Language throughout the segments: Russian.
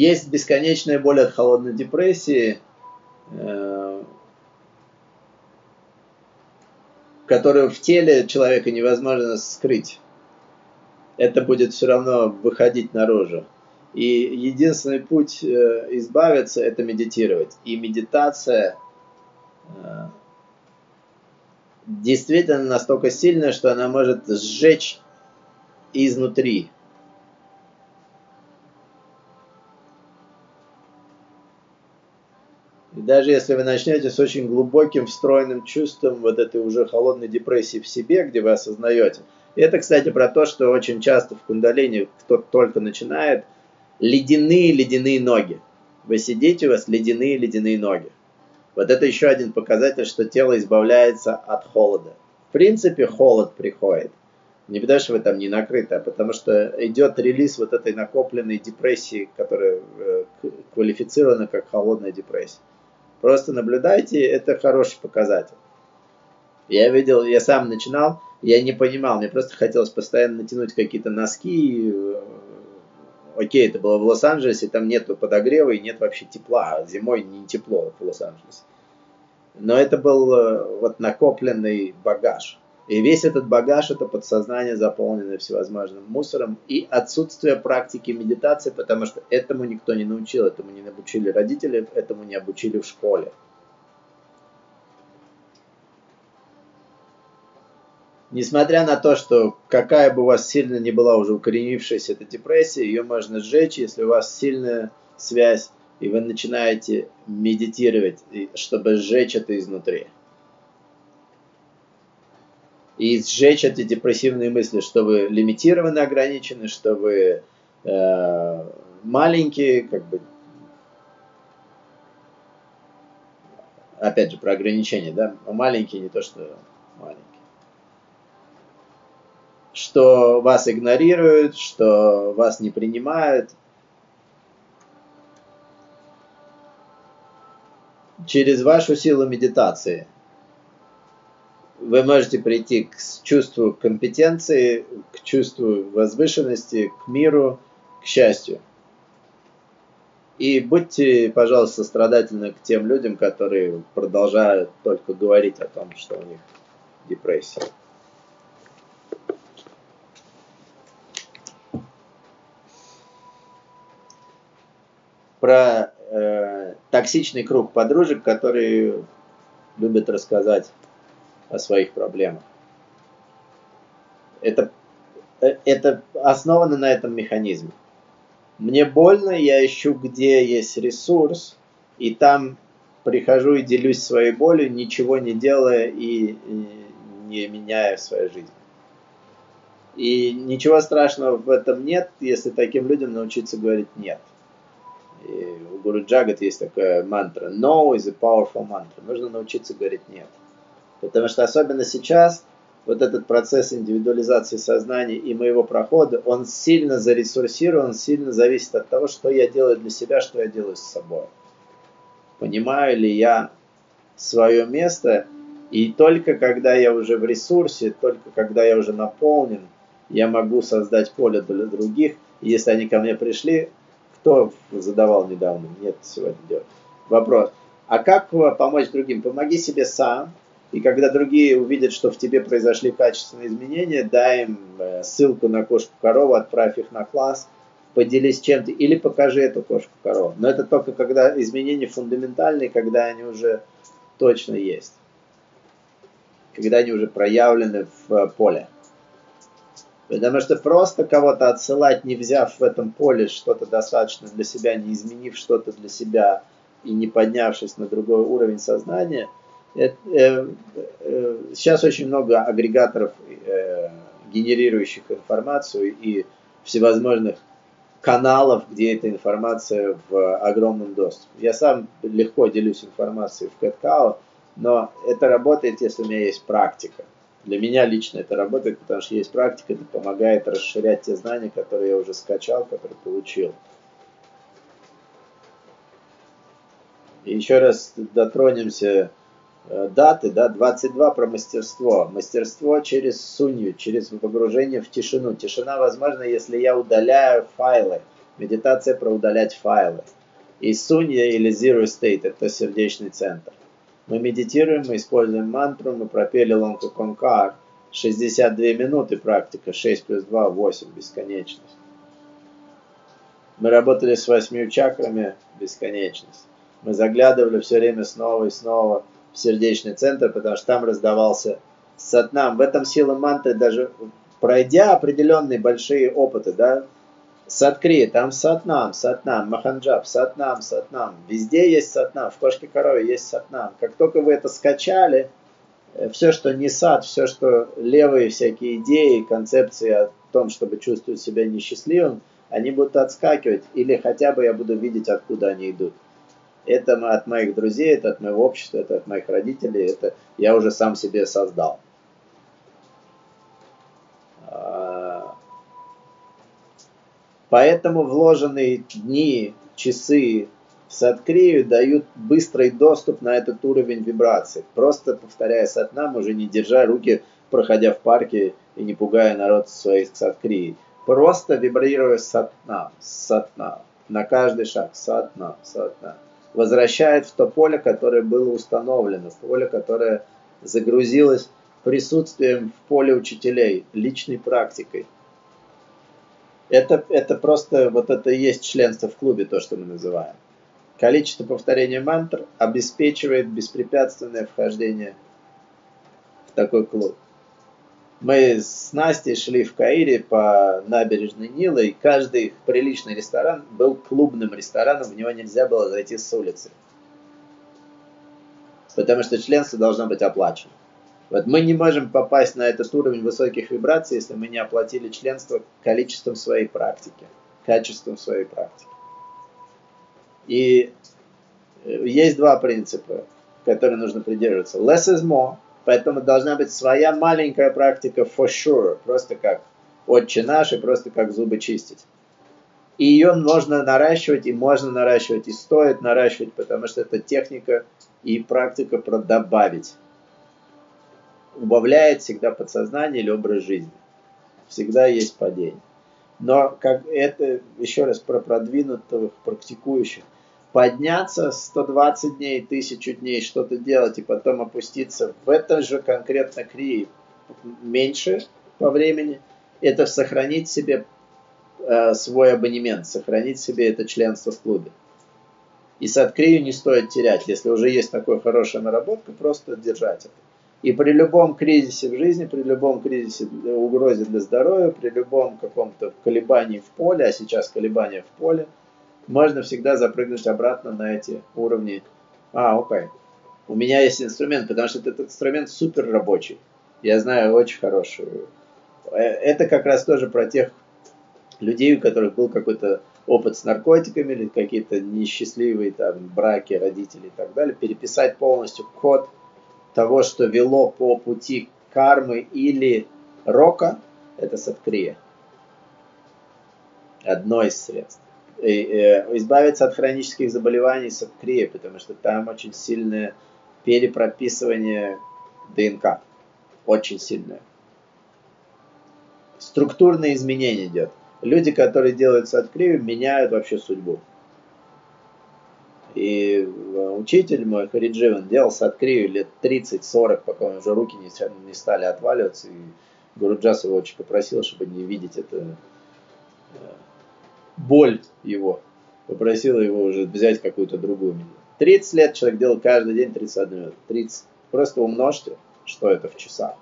Есть бесконечная боль от холодной депрессии, э, которую в теле человека невозможно скрыть. Это будет все равно выходить наружу. И единственный путь э, избавиться – это медитировать. И медитация э, действительно настолько сильная, что она может сжечь изнутри. Даже если вы начнете с очень глубоким встроенным чувством вот этой уже холодной депрессии в себе, где вы осознаете. Это, кстати, про то, что очень часто в кундалине кто только начинает – ледяные-ледяные ноги. Вы сидите, у вас ледяные-ледяные ноги. Вот это еще один показатель, что тело избавляется от холода. В принципе, холод приходит. Не потому, что вы там не накрыты, а потому что идет релиз вот этой накопленной депрессии, которая э, квалифицирована как холодная депрессия. Просто наблюдайте, это хороший показатель. Я видел, я сам начинал, я не понимал, мне просто хотелось постоянно натянуть какие-то носки, э, окей, это было в Лос-Анджелесе, там нет подогрева и нет вообще тепла. Зимой не тепло в Лос-Анджелесе. Но это был э, вот накопленный багаж. И весь этот багаж, это подсознание, заполненное всевозможным мусором и отсутствие практики медитации, потому что этому никто не научил, этому не обучили родители, этому не обучили в школе. Несмотря на то, что какая бы у вас сильно не была уже укоренившаяся эта депрессия, ее можно сжечь, если у вас сильная связь, и вы начинаете медитировать, чтобы сжечь это изнутри. И сжечь эти депрессивные мысли, что вы лимитированы, ограничены, что вы э, маленькие, как бы опять же про ограничения, да, маленькие не то что маленькие что вас игнорируют, что вас не принимают. Через вашу силу медитации вы можете прийти к чувству компетенции, к чувству возвышенности, к миру, к счастью. И будьте, пожалуйста, сострадательны к тем людям, которые продолжают только говорить о том, что у них депрессия. про э, токсичный круг подружек, которые любят рассказать о своих проблемах. Это, это основано на этом механизме. Мне больно, я ищу, где есть ресурс, и там прихожу и делюсь своей болью, ничего не делая и, и не меняя в своей жизни. И ничего страшного в этом нет, если таким людям научиться говорить нет. И у Гуру Джагат есть такая мантра. No is a powerful mantra. Нужно научиться говорить нет. Потому что особенно сейчас вот этот процесс индивидуализации сознания и моего прохода, он сильно заресурсирован, сильно зависит от того, что я делаю для себя, что я делаю с собой. Понимаю ли я свое место, и только когда я уже в ресурсе, только когда я уже наполнен, я могу создать поле для других. И если они ко мне пришли, кто задавал недавно? Нет, сегодня делать. Вопрос. А как помочь другим? Помоги себе сам. И когда другие увидят, что в тебе произошли качественные изменения, дай им э, ссылку на кошку-корову, отправь их на класс, поделись чем-то или покажи эту кошку-корову. Но это только когда изменения фундаментальные, когда они уже точно есть. Когда они уже проявлены в э, поле. Потому что просто кого-то отсылать, не взяв в этом поле что-то достаточно для себя, не изменив что-то для себя и не поднявшись на другой уровень сознания, сейчас очень много агрегаторов, э, генерирующих информацию и всевозможных каналов, где эта информация в огромном доступе. Я сам легко делюсь информацией в CatCow, но это работает, если у меня есть практика. Для меня лично это работает, потому что есть практика, это помогает расширять те знания, которые я уже скачал, которые получил. И еще раз дотронемся э, даты, да, 22 про мастерство. Мастерство через сунью, через погружение в тишину. Тишина возможна, если я удаляю файлы. Медитация про удалять файлы. И сунья или zero state – это сердечный центр. Мы медитируем, мы используем мантру, мы пропели лонку конкар. 62 минуты практика, 6 плюс 2, 8, бесконечность. Мы работали с восьмью чакрами, бесконечность. Мы заглядывали все время снова и снова в сердечный центр, потому что там раздавался сатнам. В этом сила мантры даже пройдя определенные большие опыты, да, Саткри, там сатнам, сатнам, маханджаб, сатнам, сатнам. Везде есть сатнам, в кошке корове есть сатнам. Как только вы это скачали, э, все, что не сад, все, что левые всякие идеи, концепции о том, чтобы чувствовать себя несчастливым, они будут отскакивать, или хотя бы я буду видеть, откуда они идут. Это от моих друзей, это от моего общества, это от моих родителей, это я уже сам себе создал. Поэтому вложенные дни, часы в Саткрию дают быстрый доступ на этот уровень вибраций. Просто повторяя Сатнам, уже не держа руки, проходя в парке и не пугая народ своей Саткрией. Просто вибрируя Сатнам, Сатнам. На каждый шаг Сатнам, Сатнам. Возвращает в то поле, которое было установлено, в поле, которое загрузилось присутствием в поле учителей, личной практикой. Это, это просто, вот это и есть членство в клубе, то, что мы называем. Количество повторений мантр обеспечивает беспрепятственное вхождение в такой клуб. Мы с Настей шли в Каире по набережной Нила, и каждый приличный ресторан был клубным рестораном, в него нельзя было зайти с улицы. Потому что членство должно быть оплачено. Вот мы не можем попасть на этот уровень высоких вибраций, если мы не оплатили членство количеством своей практики, качеством своей практики. И э, есть два принципа, которые нужно придерживаться. Less is more, поэтому должна быть своя маленькая практика for sure, просто как отче наш и просто как зубы чистить. И ее можно наращивать, и можно наращивать, и стоит наращивать, потому что это техника и практика про добавить убавляет всегда подсознание или образ жизни. Всегда есть падение. Но как это, еще раз, про продвинутых практикующих, подняться 120 дней, 1000 дней, что-то делать и потом опуститься в это же конкретно крии меньше по времени, это сохранить себе э, свой абонемент, сохранить себе это членство в клубе. И с открию не стоит терять. Если уже есть такая хорошая наработка, просто держать это. И при любом кризисе в жизни, при любом кризисе, угрозе для здоровья, при любом каком-то колебании в поле, а сейчас колебания в поле, можно всегда запрыгнуть обратно на эти уровни. А, окей. У меня есть инструмент, потому что этот инструмент супер рабочий. Я знаю очень хорошую. Э, это как раз тоже про тех людей, у которых был какой-то опыт с наркотиками или какие-то несчастливые там браки, родители и так далее. Переписать полностью код – того, что вело по пути кармы или рока, это садкрия. Одно из средств. Э, избавиться от хронических заболеваний садкрия, потому что там очень сильное перепрописывание ДНК. Очень сильное. Структурное изменение идет. Люди, которые делают садкрию, меняют вообще судьбу. И э, учитель мой, Харидживан, делал садкрию лет 30-40, пока он уже руки не, не стали отваливаться. И Гуруджас его очень попросил, чтобы не видеть это э, боль его. Попросил его уже взять какую-то другую медицину. 30 лет человек делал каждый день 31 минут. 30. Просто умножьте, что это в часах.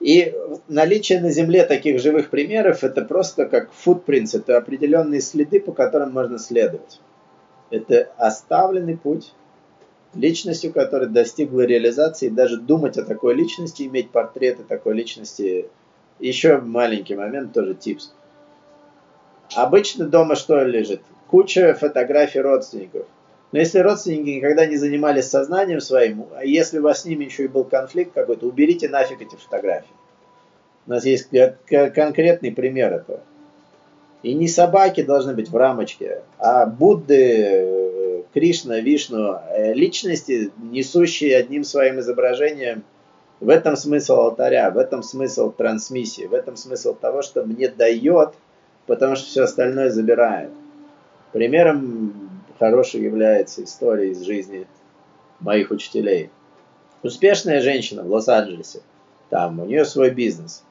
И наличие на Земле таких живых примеров, это просто как footprints, это определенные следы, по которым можно следовать. Это оставленный путь личностью, которая достигла реализации, даже думать о такой личности, иметь портреты такой личности. Еще маленький момент, тоже типс. Обычно дома что лежит? Куча фотографий родственников. Но если родственники никогда не занимались сознанием своим, а если у вас с ними еще и был конфликт какой-то, уберите нафиг эти фотографии. У нас есть конкретный пример этого. И не собаки должны быть в рамочке, а Будды, Кришна, Вишну, э, личности, несущие одним своим изображением. В этом смысл алтаря, в этом смысл трансмиссии, в этом смысл того, что мне дает потому что все остальное забирает. Примером хорошей является история из жизни моих учителей. Успешная женщина в Лос-Анджелесе, там у нее свой бизнес.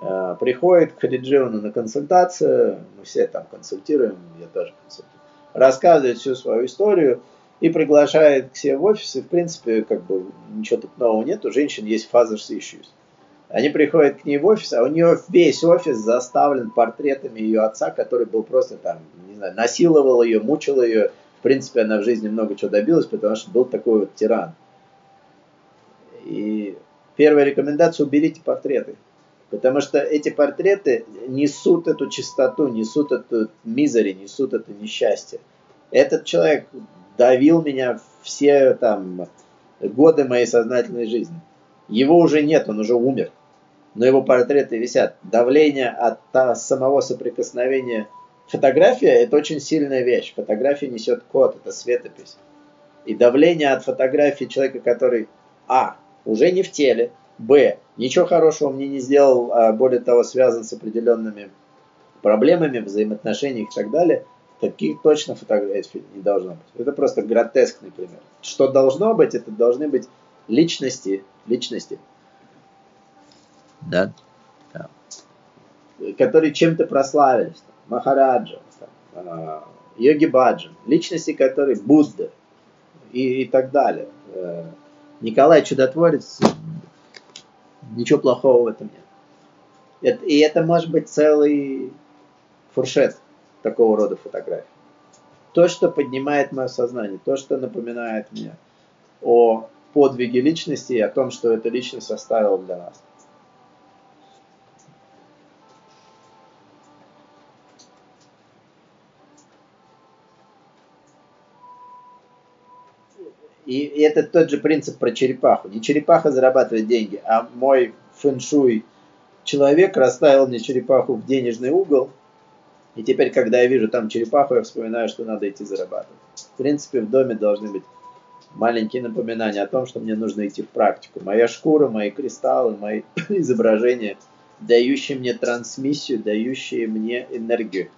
Э, приходит к Хариджиону на консультацию, мы все там консультируем, я тоже консультирую, рассказывает всю свою историю и приглашает к себе в офис, и в принципе как бы ничего тут нового нет, у женщин есть fathers issues. Они приходят к ней в офис, а у нее весь офис заставлен портретами ее отца, который был просто там, не знаю, насиловал ее, мучил ее. В принципе, она в жизни много чего добилась, потому что был такой вот тиран. И первая рекомендация – уберите портреты. Потому что эти портреты несут эту чистоту, несут эту мизери, несут это несчастье. Этот человек давил меня все там годы моей сознательной жизни. Его уже нет, он уже умер но его портреты висят. Давление от самого соприкосновения. Фотография – это очень сильная вещь. Фотография несет код, это светопись. И давление от фотографии человека, который А. уже не в теле, Б. ничего хорошего мне не сделал, а более того связан с определенными проблемами, взаимоотношениях и так далее, таких точно фотографий не должно быть. Это просто гротескный пример. Что должно быть, это должны быть личности, личности, да, да. которые чем-то прославились. Махараджа, а, Йоги Баджан, личности, которые Будда и, и так далее. Э, Николай Чудотворец, ничего плохого в этом нет. И это может быть целый фуршет такого рода фотографий. То, что поднимает мое сознание, то, что напоминает мне о подвиге личности и о том, что эта личность оставила для нас. И это тот же принцип про черепаху. Не черепаха зарабатывает деньги, а мой фэншуй человек расставил мне черепаху в денежный угол. И теперь, когда я вижу там черепаху, я вспоминаю, что надо идти зарабатывать. В принципе, в доме должны быть маленькие напоминания о том, что мне нужно идти в практику. Моя шкура, мои кристаллы, мои изображения, дающие мне трансмиссию, дающие мне энергию.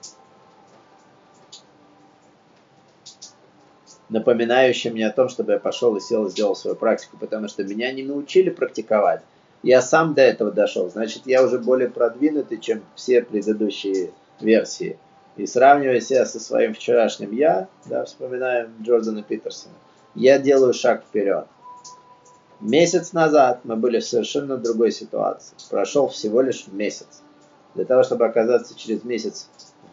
напоминающий мне о том, чтобы я пошел и сел и сделал свою практику, потому что меня не научили практиковать. Я сам до этого дошел, значит, я уже более продвинутый, чем все предыдущие версии. И сравнивая себя со своим вчерашним я, да, вспоминаем Джордана Питерсона, я делаю шаг вперед. Месяц назад мы были в совершенно другой ситуации. Прошел всего лишь месяц. Для того, чтобы оказаться через месяц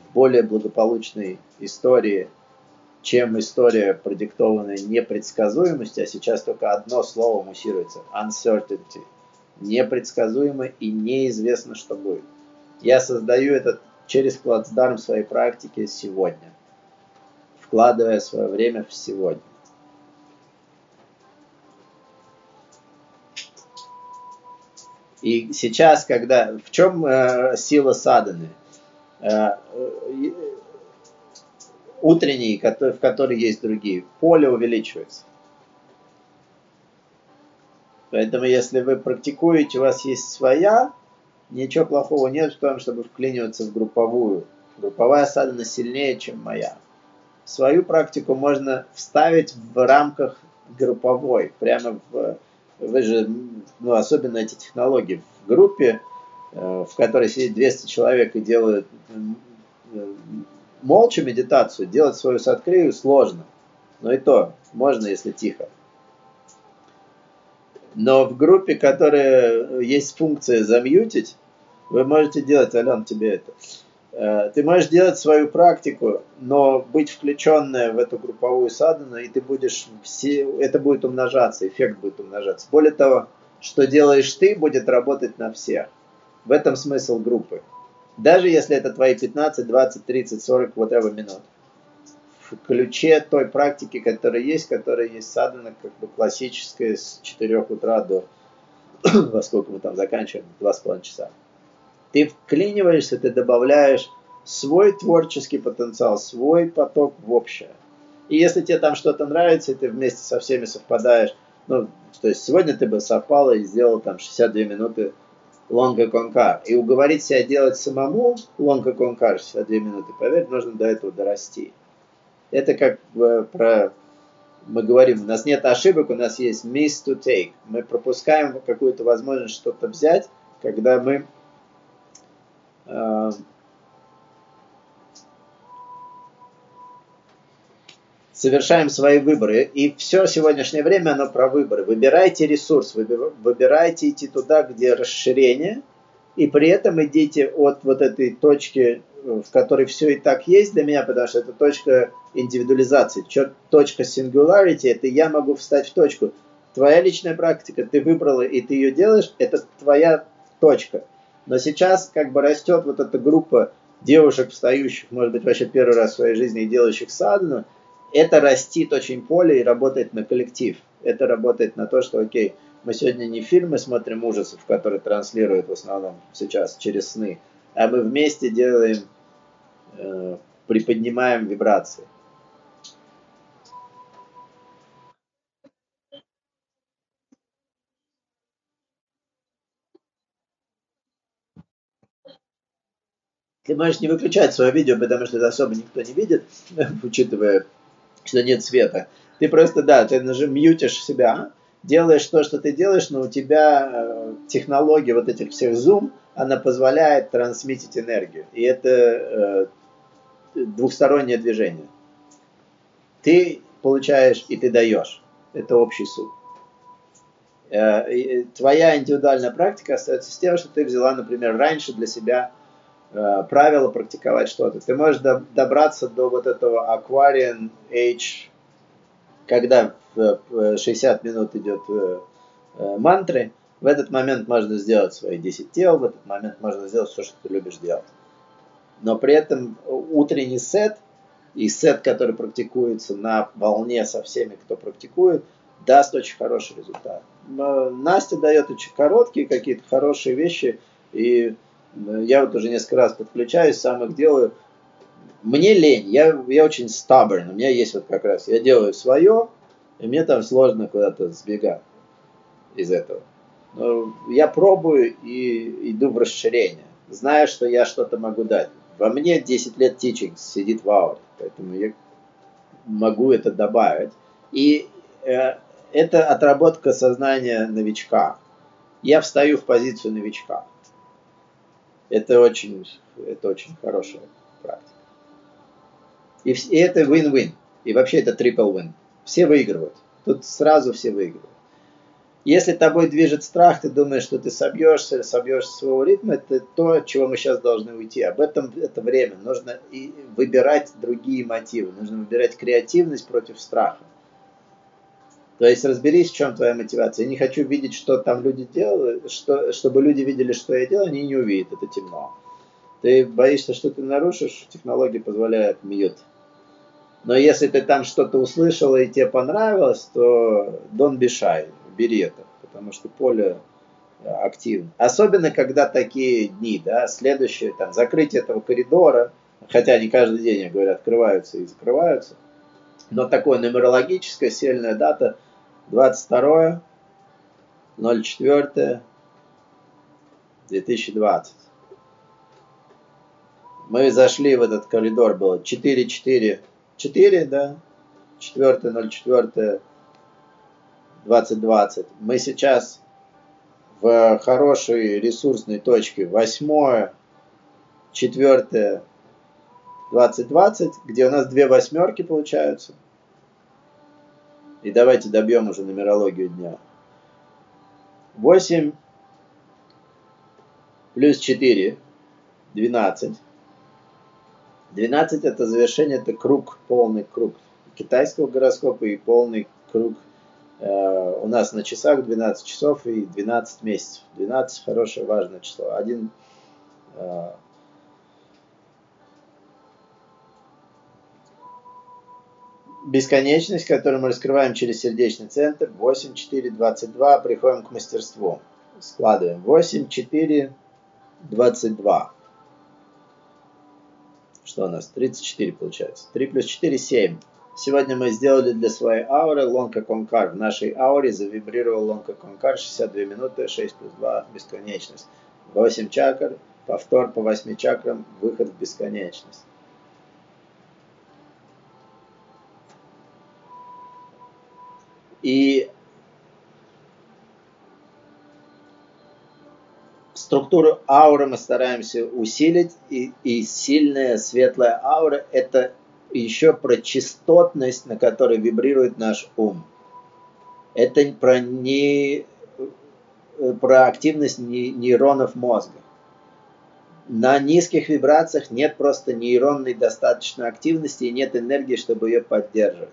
в более благополучной истории чем история, продиктованная непредсказуемостью, а сейчас только одно слово муссируется – uncertainty. Непредсказуемо и неизвестно, что будет. Я создаю это через плацдарм своей практики сегодня, вкладывая свое время в сегодня. И сейчас, когда... В чем э, сила саданы? Э, утренний, в который есть другие. Поле увеличивается. Поэтому, если вы практикуете, у вас есть своя, ничего плохого нет в том, чтобы вклиниваться в групповую. Групповая садана сильнее, чем моя. Свою практику можно вставить в рамках групповой. Прямо в... Вы же, ну, особенно эти технологии. В группе, э, в которой сидит 200 человек и делают молча медитацию, делать свою садкрию сложно. Но и то, можно, если тихо. Но в группе, которая есть функция замьютить, вы можете делать, Ален, тебе это. Э, ты можешь делать свою практику, но быть включенная в эту групповую садану, и ты будешь все, это будет умножаться, эффект будет умножаться. Более того, что делаешь ты, будет работать на всех. В этом смысл группы. Даже если это твои 15, 20, 30, 40, whatever минут. В ключе той практики, которая есть, которая есть садана, как бы классическая с 4 утра до во сколько мы там заканчиваем, 2,5 часа. Ты вклиниваешься, ты добавляешь свой творческий потенциал, свой поток в общее. И если тебе там что-то нравится, и ты вместе со всеми совпадаешь, ну, то есть сегодня ты бы совпал и сделал там 62 минуты лонга конкар. И уговорить себя делать самому лонга конкар 62 минуты, поверь, нужно до этого дорасти. Это как про мы говорим, у нас нет ошибок, у нас есть miss to take. Мы пропускаем какую-то возможность что-то взять, когда мы э, совершаем свои выборы. И все сегодняшнее время, оно про выборы. Выбирайте ресурс, выбирайте идти туда, где расширение, и при этом идите от вот этой точки, в которой все и так есть для меня, потому что это точка индивидуализации. Точка singularity – это я могу встать в точку. Твоя личная практика, ты выбрала и ты ее делаешь, это твоя точка. Но сейчас как бы растет вот эта группа девушек, встающих, может быть, вообще первый раз в своей жизни и делающих садхану, это растит очень поле и работает на коллектив. Это работает на то, что, окей, мы сегодня не фильмы смотрим ужасов, которые транслируют в основном сейчас через сны, а мы вместе делаем, э, приподнимаем вибрации. Ты можешь не выключать свое видео, потому что это особо никто не видит, учитывая что нет света. Ты просто, да, ты нажим, мьютишь себя, делаешь то, что ты делаешь, но у тебя э, технология вот этих всех зум, она позволяет трансмитить энергию. И это э, двухстороннее движение. Ты получаешь и ты даешь. Это общий суд. Э, твоя индивидуальная практика остается с тем, что ты взяла, например, раньше для себя правила практиковать что-то. Ты можешь до, добраться до вот этого Aquarian Age, когда 60 минут идет э, э, мантры, в этот момент можно сделать свои 10 тел, в этот момент можно сделать все, что ты любишь делать. Но при этом утренний сет и сет, который практикуется на волне со всеми, кто практикует, даст очень хороший результат. Настя дает очень короткие какие-то хорошие вещи, и я вот уже несколько раз подключаюсь, сам их делаю. Мне лень, я, я очень stubborn, у меня есть вот как раз, я делаю свое, и мне там сложно куда-то сбегать из этого. Но я пробую и иду в расширение, зная, что я что-то могу дать. Во мне 10 лет teaching сидит в ауре, поэтому я могу это добавить. И э, это отработка сознания новичка. Я встаю в позицию новичка. Это очень, это очень хорошая практика. И, и это win-win. И вообще это triple win. Все выигрывают. Тут сразу все выигрывают. Если тобой движет страх, ты думаешь, что ты собьешься, собьешься своего ритма, это то, от чего мы сейчас должны уйти. Об этом это время. Нужно и выбирать другие мотивы. Нужно выбирать креативность против страха. То есть разберись, в чем твоя мотивация. Я не хочу видеть, что там люди делают, что, чтобы люди видели, что я делаю, они не увидят, это темно. Ты боишься, что ты нарушишь, технология позволяет мьют. Но если ты там что-то услышал и тебе понравилось, то don't be shy, бери это, потому что поле э, активно. Особенно, когда такие дни, да, следующее, там, закрытие этого коридора, хотя они каждый день, я говорю, открываются и закрываются, но такое нумерологическая сильная дата – 22 04 2020. Мы зашли в этот коридор, было 4, 4, 4, да, 4, 04, 2020. Мы сейчас в хорошей ресурсной точке 8, 4, 2020, где у нас две восьмерки получаются – и давайте добьем уже нумерологию дня. 8 плюс 4, 12. 12 это завершение, это круг, полный круг китайского гороскопа и полный круг э, у нас на часах 12 часов и 12 месяцев. 12 хорошее, важное число. Один э, бесконечность, которую мы раскрываем через сердечный центр, 8, 4, 22, приходим к мастерству. Складываем 8, 4, 22. Что у нас? 34 получается. 3 плюс 4, 7. Сегодня мы сделали для своей ауры лонка конкар. В нашей ауре завибрировал лонка конкар 62 минуты, 6 плюс 2, бесконечность. Восемь чакр, повтор по восьми чакрам, выход в бесконечность. И структуру ауры мы стараемся усилить, и, и сильная светлая аура – это еще про частотность, на которой вибрирует наш ум. Это про, не, про активность нейронов мозга. На низких вибрациях нет просто нейронной достаточной активности и нет энергии, чтобы ее поддерживать.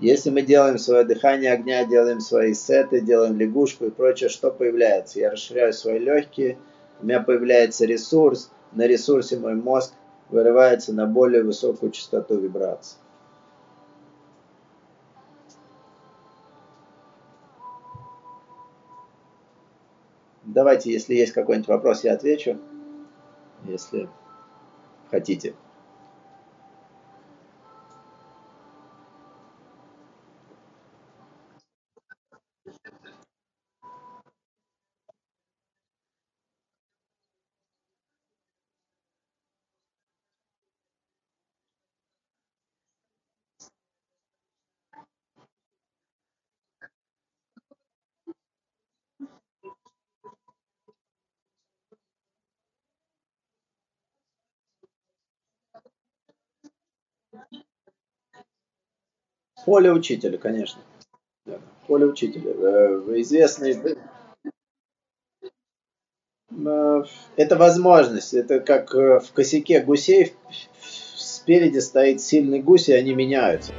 Если мы делаем свое дыхание огня, делаем свои сеты, делаем лягушку и прочее, что появляется? Я расширяю свои легкие, у меня появляется ресурс, на ресурсе мой мозг вырывается на более высокую частоту вибраций. Давайте, если есть какой-нибудь вопрос, я отвечу, если хотите. Поле учителя, конечно. Поле учителя. Э, известный... Э, это возможность. Это как э, в косяке гусей спереди стоит сильный гусь, и они меняются.